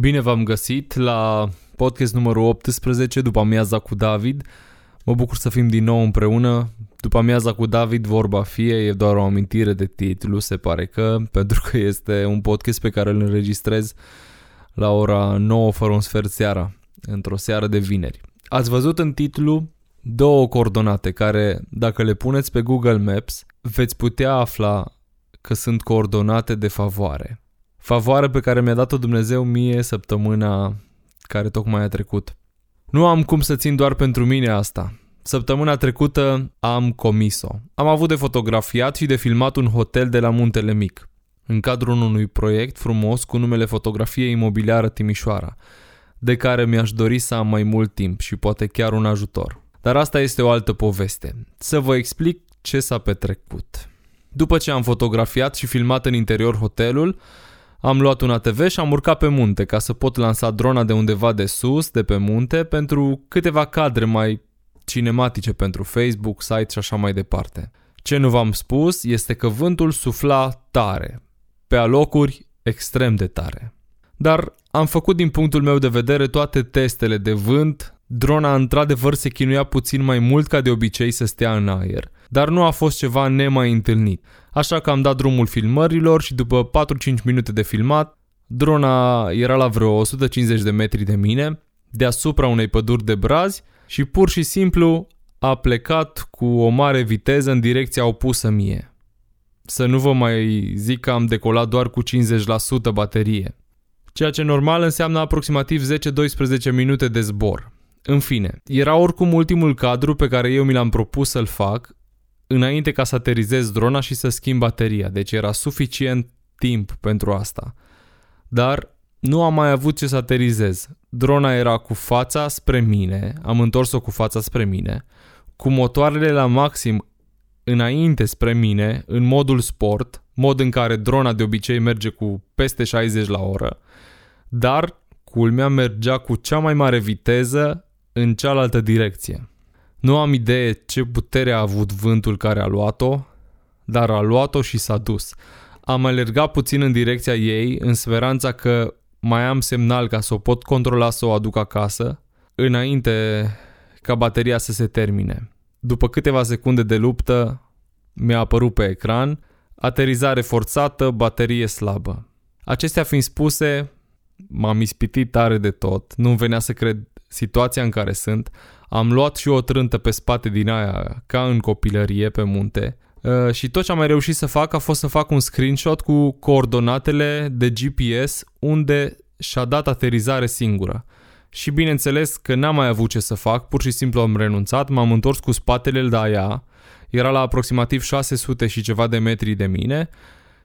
Bine v-am găsit la podcast numărul 18 după amiaza cu David. Mă bucur să fim din nou împreună. După amiaza cu David vorba fie, e doar o amintire de titlu, se pare că, pentru că este un podcast pe care îl înregistrez la ora 9 fără un sfert seara, într-o seară de vineri. Ați văzut în titlu două coordonate care, dacă le puneți pe Google Maps, veți putea afla că sunt coordonate de favoare. Favoare pe care mi-a dat-o Dumnezeu mie săptămâna care tocmai a trecut. Nu am cum să țin doar pentru mine asta. Săptămâna trecută am comis-o. Am avut de fotografiat și de filmat un hotel de la Muntele Mic, în cadrul unui proiect frumos cu numele Fotografie Imobiliară Timișoara, de care mi-aș dori să am mai mult timp și poate chiar un ajutor. Dar asta este o altă poveste. Să vă explic ce s-a petrecut. După ce am fotografiat și filmat în interior hotelul, am luat un ATV și am urcat pe munte ca să pot lansa drona de undeva de sus, de pe munte, pentru câteva cadre mai cinematice pentru Facebook, site și așa mai departe. Ce nu v-am spus este că vântul sufla tare, pe alocuri extrem de tare. Dar am făcut din punctul meu de vedere toate testele de vânt, drona într-adevăr se chinuia puțin mai mult ca de obicei să stea în aer, dar nu a fost ceva nemai întâlnit. Așa că am dat drumul filmărilor și după 4-5 minute de filmat, drona era la vreo 150 de metri de mine, deasupra unei păduri de brazi și pur și simplu a plecat cu o mare viteză în direcția opusă mie. Să nu vă mai zic că am decolat doar cu 50% baterie, ceea ce normal înseamnă aproximativ 10-12 minute de zbor. În fine, era oricum ultimul cadru pe care eu mi l-am propus să-l fac înainte ca să aterizez drona și să schimb bateria, deci era suficient timp pentru asta. Dar nu am mai avut ce să aterizez. Drona era cu fața spre mine, am întors-o cu fața spre mine, cu motoarele la maxim înainte spre mine, în modul sport, mod în care drona de obicei merge cu peste 60 la oră, dar culmea mergea cu cea mai mare viteză în cealaltă direcție. Nu am idee ce putere a avut vântul care a luat-o, dar a luat-o și s-a dus. Am alergat puțin în direcția ei, în speranța că mai am semnal ca să o pot controla să o aduc acasă, înainte ca bateria să se termine. După câteva secunde de luptă, mi-a apărut pe ecran, aterizare forțată, baterie slabă. Acestea fiind spuse, m-am ispitit tare de tot, nu venea să cred situația în care sunt, am luat și o trântă pe spate din aia, ca în copilărie pe munte, uh, și tot ce am mai reușit să fac a fost să fac un screenshot cu coordonatele de GPS unde și-a dat aterizare singură. Și bineînțeles că n-am mai avut ce să fac, pur și simplu am renunțat, m-am întors cu spatele de aia, era la aproximativ 600 și ceva de metri de mine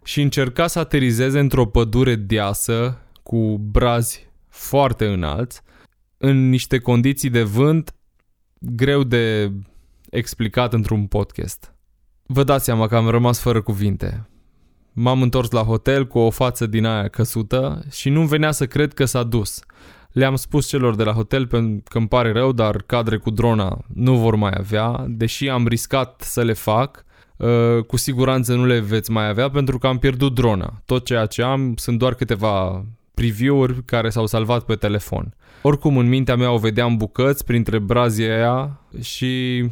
și încerca să aterizeze într-o pădure deasă cu brazi foarte înalți, în niște condiții de vânt greu de explicat într-un podcast. Vă dați seama că am rămas fără cuvinte. M-am întors la hotel cu o față din aia căsută și nu venea să cred că s-a dus. Le-am spus celor de la hotel că îmi pare rău, dar cadre cu drona nu vor mai avea, deși am riscat să le fac, uh, cu siguranță nu le veți mai avea pentru că am pierdut drona. Tot ceea ce am sunt doar câteva preview-uri care s-au salvat pe telefon. Oricum, în mintea mea o vedeam bucăți printre brazii aia și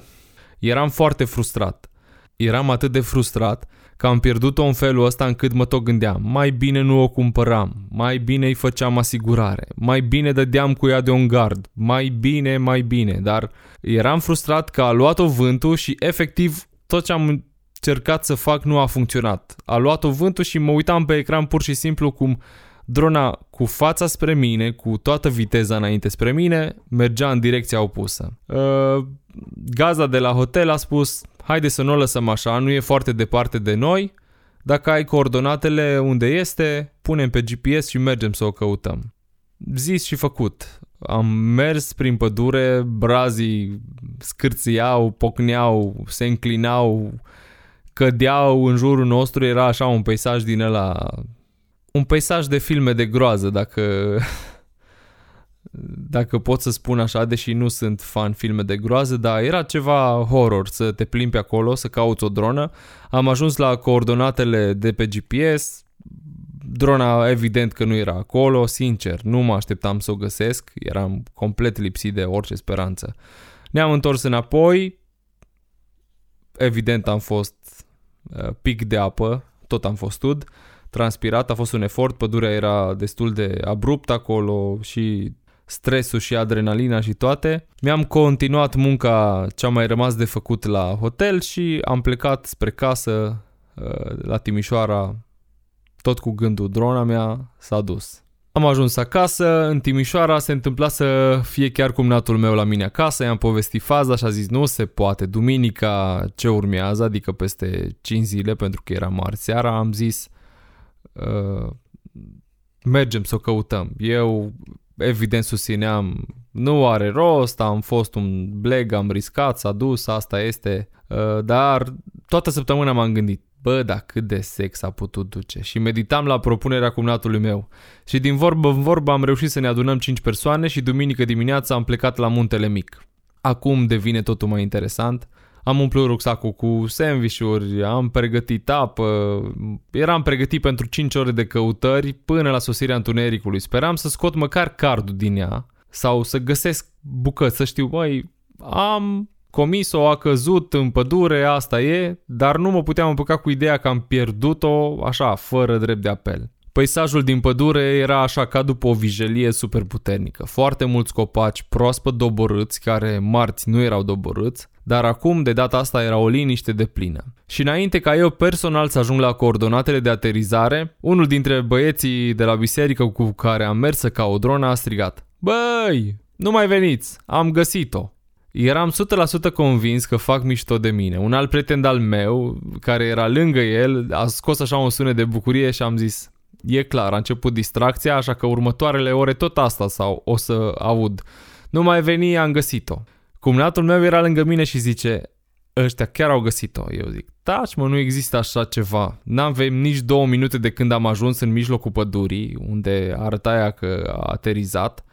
eram foarte frustrat. Eram atât de frustrat că am pierdut-o în felul ăsta încât mă tot gândeam. Mai bine nu o cumpăram, mai bine îi făceam asigurare, mai bine dădeam cu ea de un gard, mai bine, mai bine, dar eram frustrat că a luat-o vântul și efectiv tot ce am încercat să fac nu a funcționat. A luat-o vântul și mă uitam pe ecran pur și simplu cum drona cu fața spre mine, cu toată viteza înainte spre mine, mergea în direcția opusă. Uh, gaza de la hotel a spus, haide să nu o lăsăm așa, nu e foarte departe de noi, dacă ai coordonatele unde este, punem pe GPS și mergem să o căutăm. Zis și făcut. Am mers prin pădure, brazii scârțiau, pocneau, se înclinau, cădeau în jurul nostru, era așa un peisaj din ăla un peisaj de filme de groază, dacă, dacă pot să spun așa, deși nu sunt fan filme de groază, dar era ceva horror să te plimbi acolo, să cauți o dronă. Am ajuns la coordonatele de pe GPS, Drona evident că nu era acolo, sincer, nu mă așteptam să o găsesc, eram complet lipsit de orice speranță. Ne-am întors înapoi, evident am fost uh, pic de apă, tot am fost ud, transpirat, a fost un efort, pădurea era destul de abrupt acolo și stresul și adrenalina și toate. Mi-am continuat munca ce a mai rămas de făcut la hotel și am plecat spre casă uh, la Timișoara tot cu gândul drona mea s-a dus. Am ajuns acasă, în Timișoara se întâmpla să fie chiar cumnatul meu la mine acasă, i-am povestit faza și a zis nu se poate, duminica ce urmează, adică peste 5 zile pentru că era marți seara, am zis uh, mergem să o căutăm. Eu evident susțineam nu are rost, am fost un bleg, am riscat, s-a dus, asta este, uh, dar toată săptămâna m-am gândit Bă, da, cât de sex a putut duce. Și meditam la propunerea cumnatului meu. Și din vorbă în vorbă am reușit să ne adunăm 5 persoane și duminică dimineața am plecat la Muntele Mic. Acum devine totul mai interesant. Am umplut rucsacul cu sandvișuri, am pregătit apă, eram pregătit pentru 5 ore de căutări până la sosirea întunericului. Speram să scot măcar cardul din ea sau să găsesc bucăți, să știu, băi, am comis-o, a căzut în pădure, asta e, dar nu mă puteam împăca cu ideea că am pierdut-o așa, fără drept de apel. Peisajul din pădure era așa ca după o vijelie super puternică. Foarte mulți copaci proaspăt doborâți, care marți nu erau doborâți, dar acum de data asta era o liniște de plină. Și înainte ca eu personal să ajung la coordonatele de aterizare, unul dintre băieții de la biserică cu care am mers să caut drona a strigat Băi, nu mai veniți, am găsit-o. Eram 100% convins că fac mișto de mine. Un alt prieten al meu, care era lângă el, a scos așa un sunet de bucurie și am zis E clar, a început distracția, așa că următoarele ore tot asta sau o să aud. Nu mai veni, am găsit-o. Cumnatul meu era lângă mine și zice ăștia chiar au găsit-o. Eu zic, taci mă, nu există așa ceva. N-avem nici două minute de când am ajuns în mijlocul pădurii, unde arăta ea că a aterizat.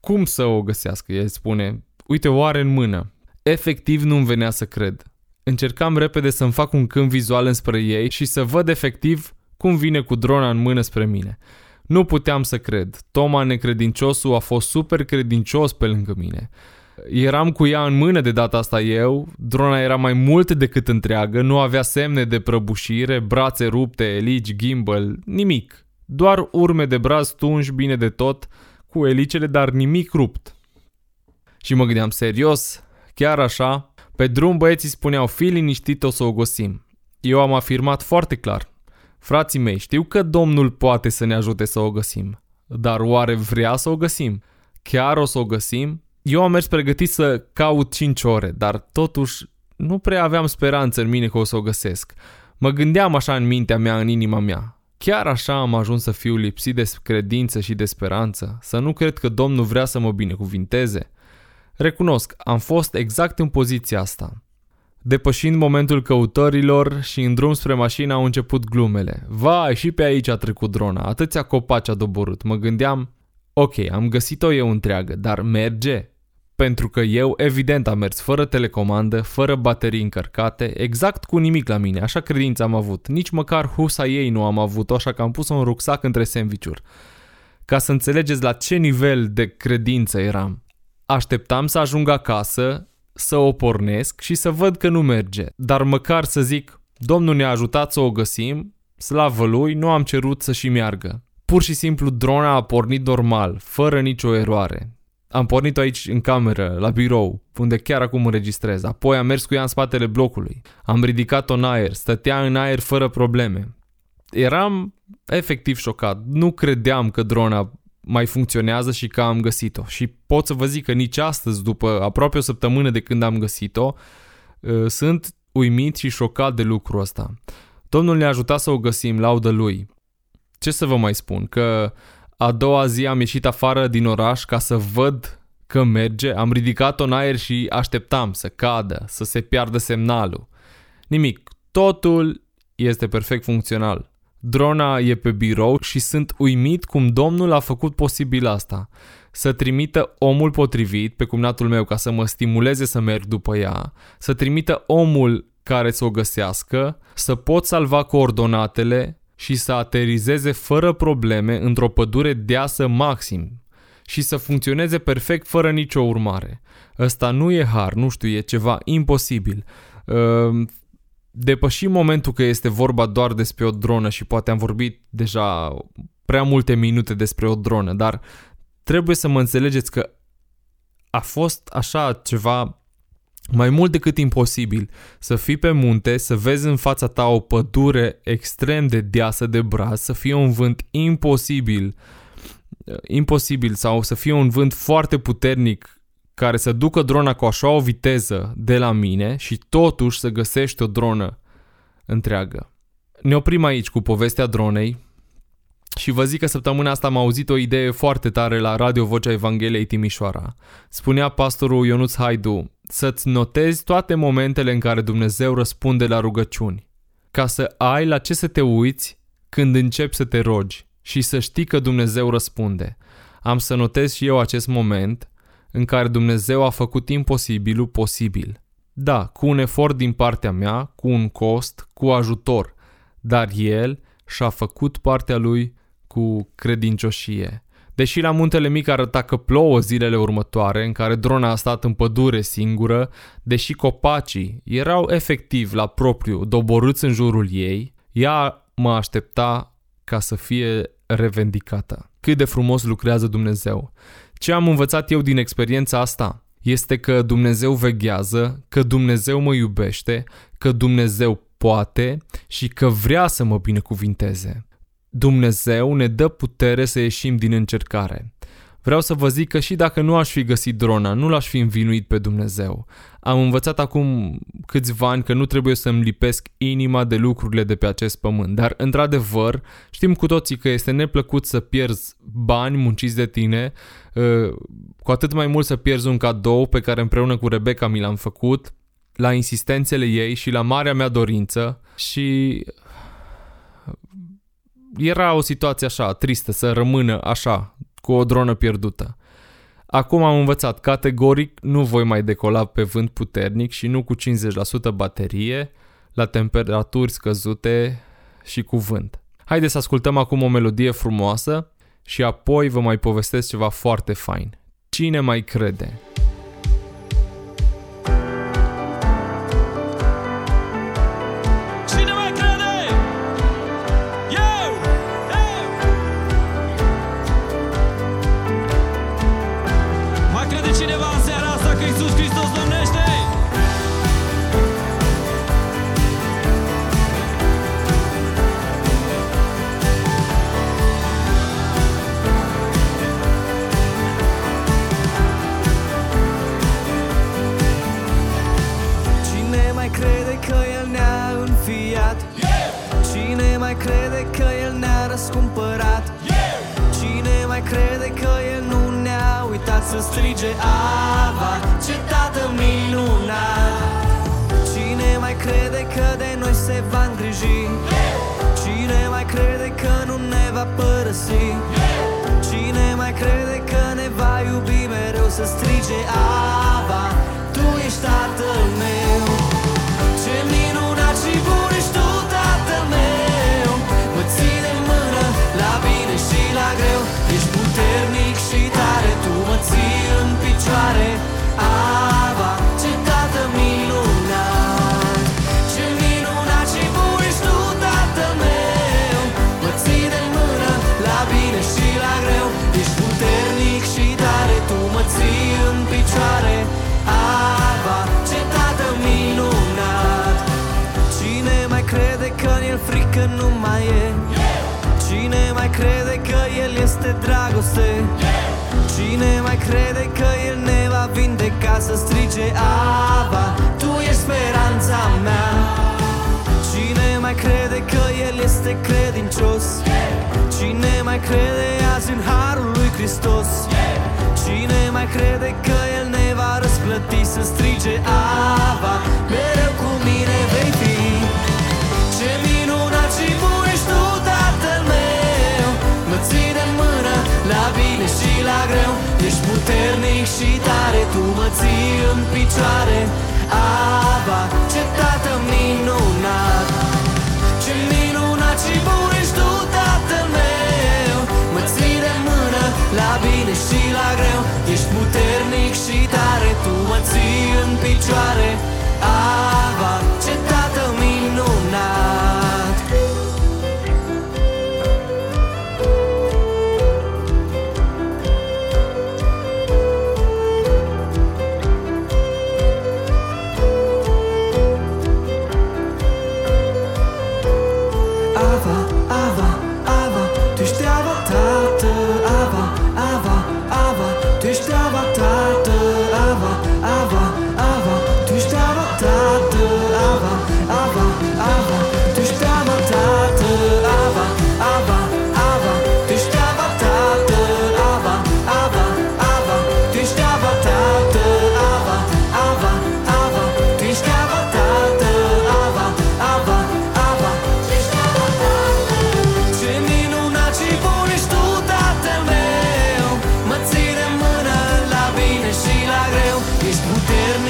Cum să o găsească? El spune, uite, o are în mână. Efectiv nu-mi venea să cred. Încercam repede să-mi fac un câmp vizual înspre ei și să văd efectiv cum vine cu drona în mână spre mine. Nu puteam să cred. Toma necredinciosul a fost super credincios pe lângă mine. Eram cu ea în mână de data asta eu, drona era mai mult decât întreagă, nu avea semne de prăbușire, brațe rupte, elici, gimbal, nimic. Doar urme de braț tunși bine de tot, cu elicele, dar nimic rupt. Și mă gândeam serios, chiar așa, pe drum băieții spuneau, fi liniștit, o să o găsim. Eu am afirmat foarte clar, frații mei, știu că Domnul poate să ne ajute să o găsim, dar oare vrea să o găsim? Chiar o să o găsim? Eu am mers pregătit să caut 5 ore, dar totuși nu prea aveam speranță în mine că o să o găsesc. Mă gândeam așa în mintea mea, în inima mea. Chiar așa am ajuns să fiu lipsit de credință și de speranță, să nu cred că Domnul vrea să mă binecuvinteze. Recunosc, am fost exact în poziția asta. Depășind momentul căutărilor și în drum spre mașină au început glumele. Vai, și pe aici a trecut drona, atâția copaci a doborât. Mă gândeam, ok, am găsit-o eu întreagă, dar merge? Pentru că eu evident am mers fără telecomandă, fără baterii încărcate, exact cu nimic la mine, așa credință am avut. Nici măcar husa ei nu am avut așa că am pus-o în rucsac între sandvișuri. Ca să înțelegeți la ce nivel de credință eram. Așteptam să ajung acasă, să o pornesc și să văd că nu merge, dar măcar să zic, Domnul ne-a ajutat să o găsim, slavă lui, nu am cerut să și meargă. Pur și simplu drona a pornit normal, fără nicio eroare. Am pornit-o aici în cameră, la birou, unde chiar acum înregistrez. Apoi am mers cu ea în spatele blocului. Am ridicat-o în aer, stătea în aer fără probleme. Eram efectiv șocat. Nu credeam că drona mai funcționează și că am găsit-o. Și pot să vă zic că nici astăzi, după aproape o săptămână de când am găsit-o, uh, sunt uimit și șocat de lucrul ăsta. Domnul ne-a ajutat să o găsim, laudă lui. Ce să vă mai spun? Că a doua zi am ieșit afară din oraș ca să văd că merge, am ridicat-o în aer și așteptam să cadă, să se piardă semnalul. Nimic, totul este perfect funcțional. Drona e pe birou și sunt uimit cum domnul a făcut posibil asta. Să trimită omul potrivit pe cumnatul meu ca să mă stimuleze să merg după ea, să trimită omul care să o găsească, să pot salva coordonatele, și să aterizeze fără probleme într-o pădure deasă maxim și să funcționeze perfect fără nicio urmare. Ăsta nu e har, nu știu, e ceva imposibil. Ehm, depășim momentul că este vorba doar despre o dronă și poate am vorbit deja prea multe minute despre o dronă, dar trebuie să mă înțelegeți că a fost așa ceva mai mult decât imposibil să fii pe munte, să vezi în fața ta o pădure extrem de deasă de braz, să fie un vânt imposibil, imposibil sau să fie un vânt foarte puternic care să ducă drona cu așa o viteză de la mine și totuși să găsești o dronă întreagă. Ne oprim aici cu povestea dronei și vă zic că săptămâna asta am auzit o idee foarte tare la Radio Vocea Evangheliei Timișoara. Spunea pastorul Ionuț Haidu să-ți notezi toate momentele în care Dumnezeu răspunde la rugăciuni, ca să ai la ce să te uiți când începi să te rogi și să știi că Dumnezeu răspunde. Am să notez și eu acest moment în care Dumnezeu a făcut imposibilul posibil. Da, cu un efort din partea mea, cu un cost, cu ajutor, dar El și-a făcut partea lui cu credincioșie. Deși la muntele mic arăta că plouă zilele următoare, în care drona a stat în pădure singură, deși copacii erau efectiv la propriu doborâți în jurul ei, ea mă aștepta ca să fie revendicată. Cât de frumos lucrează Dumnezeu. Ce am învățat eu din experiența asta este că Dumnezeu veghează, că Dumnezeu mă iubește, că Dumnezeu poate și că vrea să mă binecuvinteze. Dumnezeu ne dă putere să ieșim din încercare. Vreau să vă zic că și dacă nu aș fi găsit drona, nu l-aș fi învinuit pe Dumnezeu. Am învățat acum câțiva ani că nu trebuie să-mi lipesc inima de lucrurile de pe acest pământ, dar într-adevăr știm cu toții că este neplăcut să pierzi bani munciți de tine, uh, cu atât mai mult să pierzi un cadou pe care împreună cu Rebecca mi l-am făcut, la insistențele ei și la marea mea dorință și era o situație așa, tristă, să rămână așa, cu o dronă pierdută. Acum am învățat, categoric nu voi mai decola pe vânt puternic și nu cu 50% baterie, la temperaturi scăzute și cu vânt. Haideți să ascultăm acum o melodie frumoasă și apoi vă mai povestesc ceva foarte fain. Cine mai crede? Să strige Ava, în el frică nu mai e Cine mai crede că El este dragoste? Cine mai crede că El ne va vindeca să strige Ava, Tu ești speranța mea Cine mai crede că El este credincios? Cine mai crede azi în Harul lui Hristos? Cine mai crede că El ne va răsplăti să strige Ava, puternic și tare Tu mă ții în picioare. Aba, ce tată minunat Ce minunat și bun ești tu, tatăl meu. Mă ții de mână la bine și la greu Ești puternic și tare Tu mă ții în picioare. Aba, ce tată minunat.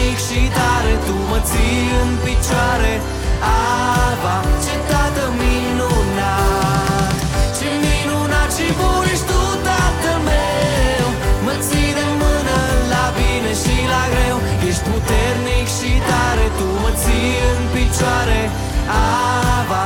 Puternic și tare, tu mă ții în picioare. Ava, ce tată minunat Ce minunat și bun ești tu, tatăl meu. Mă ții de mână la bine și la greu Ești puternic și tare, tu mă ții în picioare. Ava,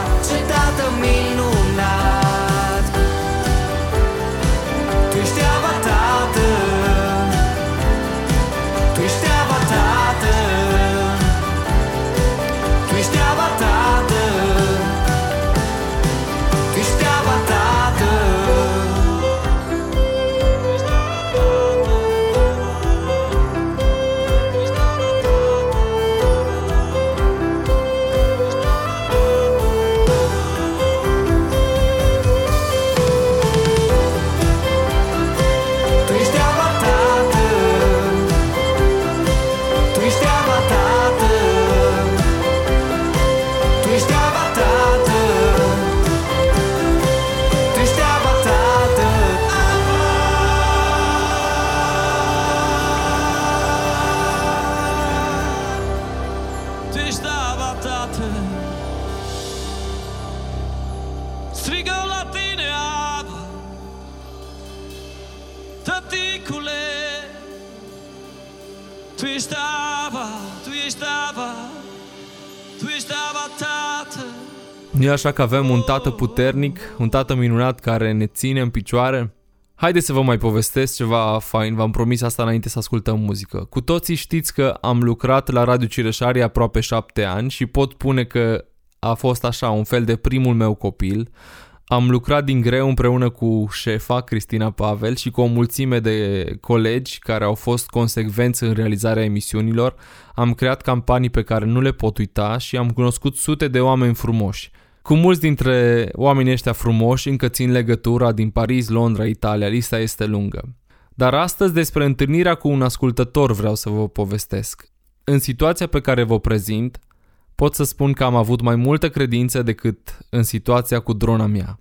așa că avem un tată puternic, un tată minunat care ne ține în picioare? Haideți să vă mai povestesc ceva fain, v-am promis asta înainte să ascultăm muzică. Cu toții știți că am lucrat la Radio Cireșarii aproape șapte ani și pot spune că a fost așa un fel de primul meu copil. Am lucrat din greu împreună cu șefa Cristina Pavel și cu o mulțime de colegi care au fost consecvenți în realizarea emisiunilor. Am creat campanii pe care nu le pot uita și am cunoscut sute de oameni frumoși. Cu mulți dintre oamenii ăștia frumoși încă țin legătura din Paris, Londra, Italia, lista este lungă. Dar astăzi despre întâlnirea cu un ascultător vreau să vă povestesc. În situația pe care vă prezint, pot să spun că am avut mai multă credință decât în situația cu drona mea.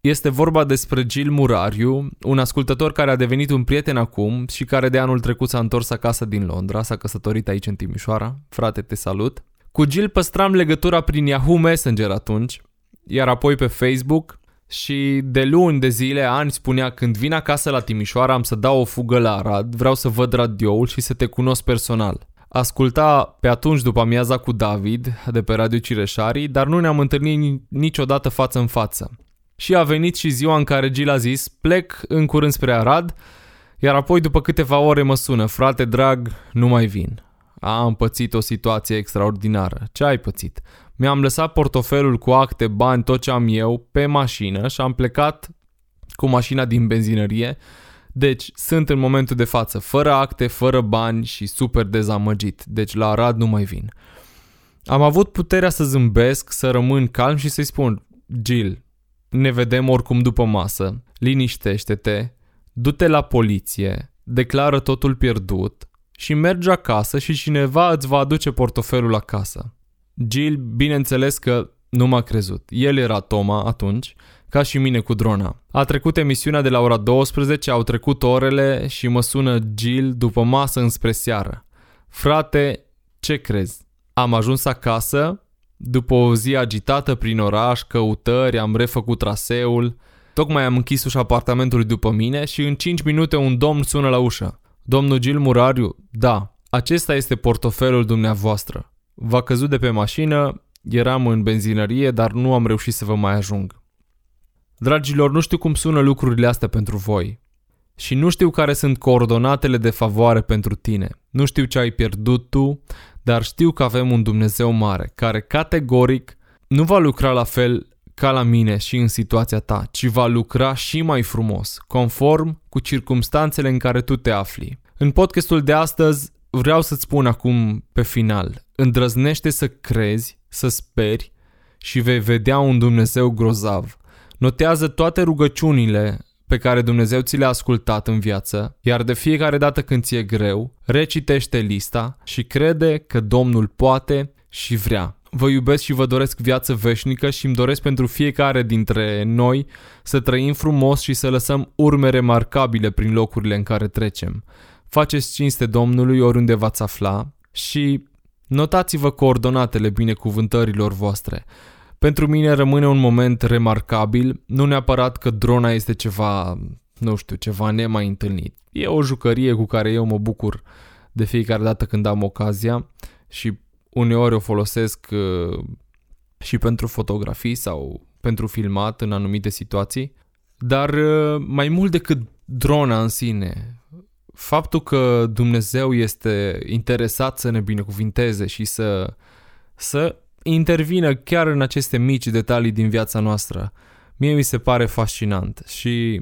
Este vorba despre Gil Murariu, un ascultător care a devenit un prieten acum și care de anul trecut s-a întors acasă din Londra, s-a căsătorit aici în Timișoara. Frate, te salut! Cu Gil păstram legătura prin Yahoo Messenger atunci, iar apoi pe Facebook și de luni de zile, ani spunea când vin acasă la Timișoara am să dau o fugă la Arad, vreau să văd radioul și să te cunosc personal. Asculta pe atunci după amiaza cu David de pe Radio Cireșarii, dar nu ne-am întâlnit niciodată față în față. Și a venit și ziua în care Gil a zis plec în curând spre Arad, iar apoi după câteva ore mă sună, frate drag, nu mai vin. Am pățit o situație extraordinară. Ce ai pățit? Mi-am lăsat portofelul cu acte, bani, tot ce am eu, pe mașină și am plecat cu mașina din benzinărie. Deci sunt în momentul de față fără acte, fără bani și super dezamăgit. Deci la Arad nu mai vin. Am avut puterea să zâmbesc, să rămân calm și să-i spun Gil, ne vedem oricum după masă, liniștește-te, du-te la poliție, declară totul pierdut și mergi acasă și cineva îți va aduce portofelul acasă. Gil, bineînțeles că nu m-a crezut. El era Toma atunci, ca și mine cu drona. A trecut emisiunea de la ora 12, au trecut orele și mă sună Gil după masă înspre seară. Frate, ce crezi? Am ajuns acasă, după o zi agitată prin oraș, căutări, am refăcut traseul Tocmai am închis ușa apartamentului după mine și în 5 minute un domn sună la ușă. Domnul Gil Murariu, da, acesta este portofelul dumneavoastră. V-a căzut de pe mașină, eram în benzinărie, dar nu am reușit să vă mai ajung. Dragilor, nu știu cum sună lucrurile astea pentru voi. Și nu știu care sunt coordonatele de favoare pentru tine. Nu știu ce ai pierdut tu, dar știu că avem un Dumnezeu mare, care categoric nu va lucra la fel ca la mine și în situația ta, ci va lucra și mai frumos, conform cu circumstanțele în care tu te afli. În podcastul de astăzi vreau să-ți spun acum pe final, îndrăznește să crezi, să speri și vei vedea un Dumnezeu grozav. Notează toate rugăciunile pe care Dumnezeu ți le-a ascultat în viață, iar de fiecare dată când ți-e greu, recitește lista și crede că Domnul poate și vrea. Vă iubesc și vă doresc viață veșnică și îmi doresc pentru fiecare dintre noi să trăim frumos și să lăsăm urme remarcabile prin locurile în care trecem. Faceți cinste Domnului oriunde v-ați afla și notați-vă coordonatele binecuvântărilor voastre. Pentru mine rămâne un moment remarcabil, nu neapărat că drona este ceva, nu știu, ceva nemai întâlnit. E o jucărie cu care eu mă bucur de fiecare dată când am ocazia și uneori o folosesc uh, și pentru fotografii sau pentru filmat în anumite situații, dar uh, mai mult decât drona în sine, faptul că Dumnezeu este interesat să ne binecuvinteze și să, să intervină chiar în aceste mici detalii din viața noastră, mie mi se pare fascinant și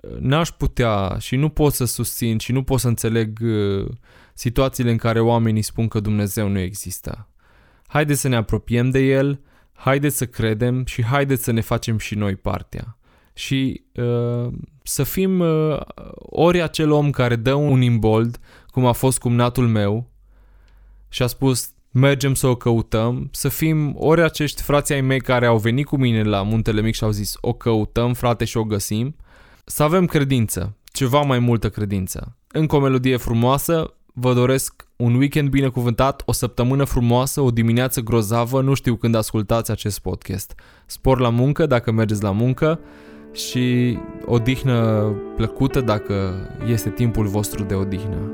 uh, n-aș putea și nu pot să susțin și nu pot să înțeleg situațiile în care oamenii spun că Dumnezeu nu există. Haideți să ne apropiem de El, haideți să credem și haideți să ne facem și noi partea. Și uh, să fim uh, ori acel om care dă un imbold, cum a fost cumnatul meu, și a spus mergem să o căutăm, să fim ori acești frații ai mei care au venit cu mine la Muntele Mic și au zis o căutăm frate și o găsim, să avem credință, ceva mai multă credință. Încă o melodie frumoasă, vă doresc un weekend binecuvântat, o săptămână frumoasă, o dimineață grozavă, nu știu când ascultați acest podcast. Spor la muncă dacă mergeți la muncă și odihnă plăcută dacă este timpul vostru de odihnă.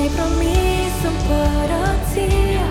ne-ai promis împărăția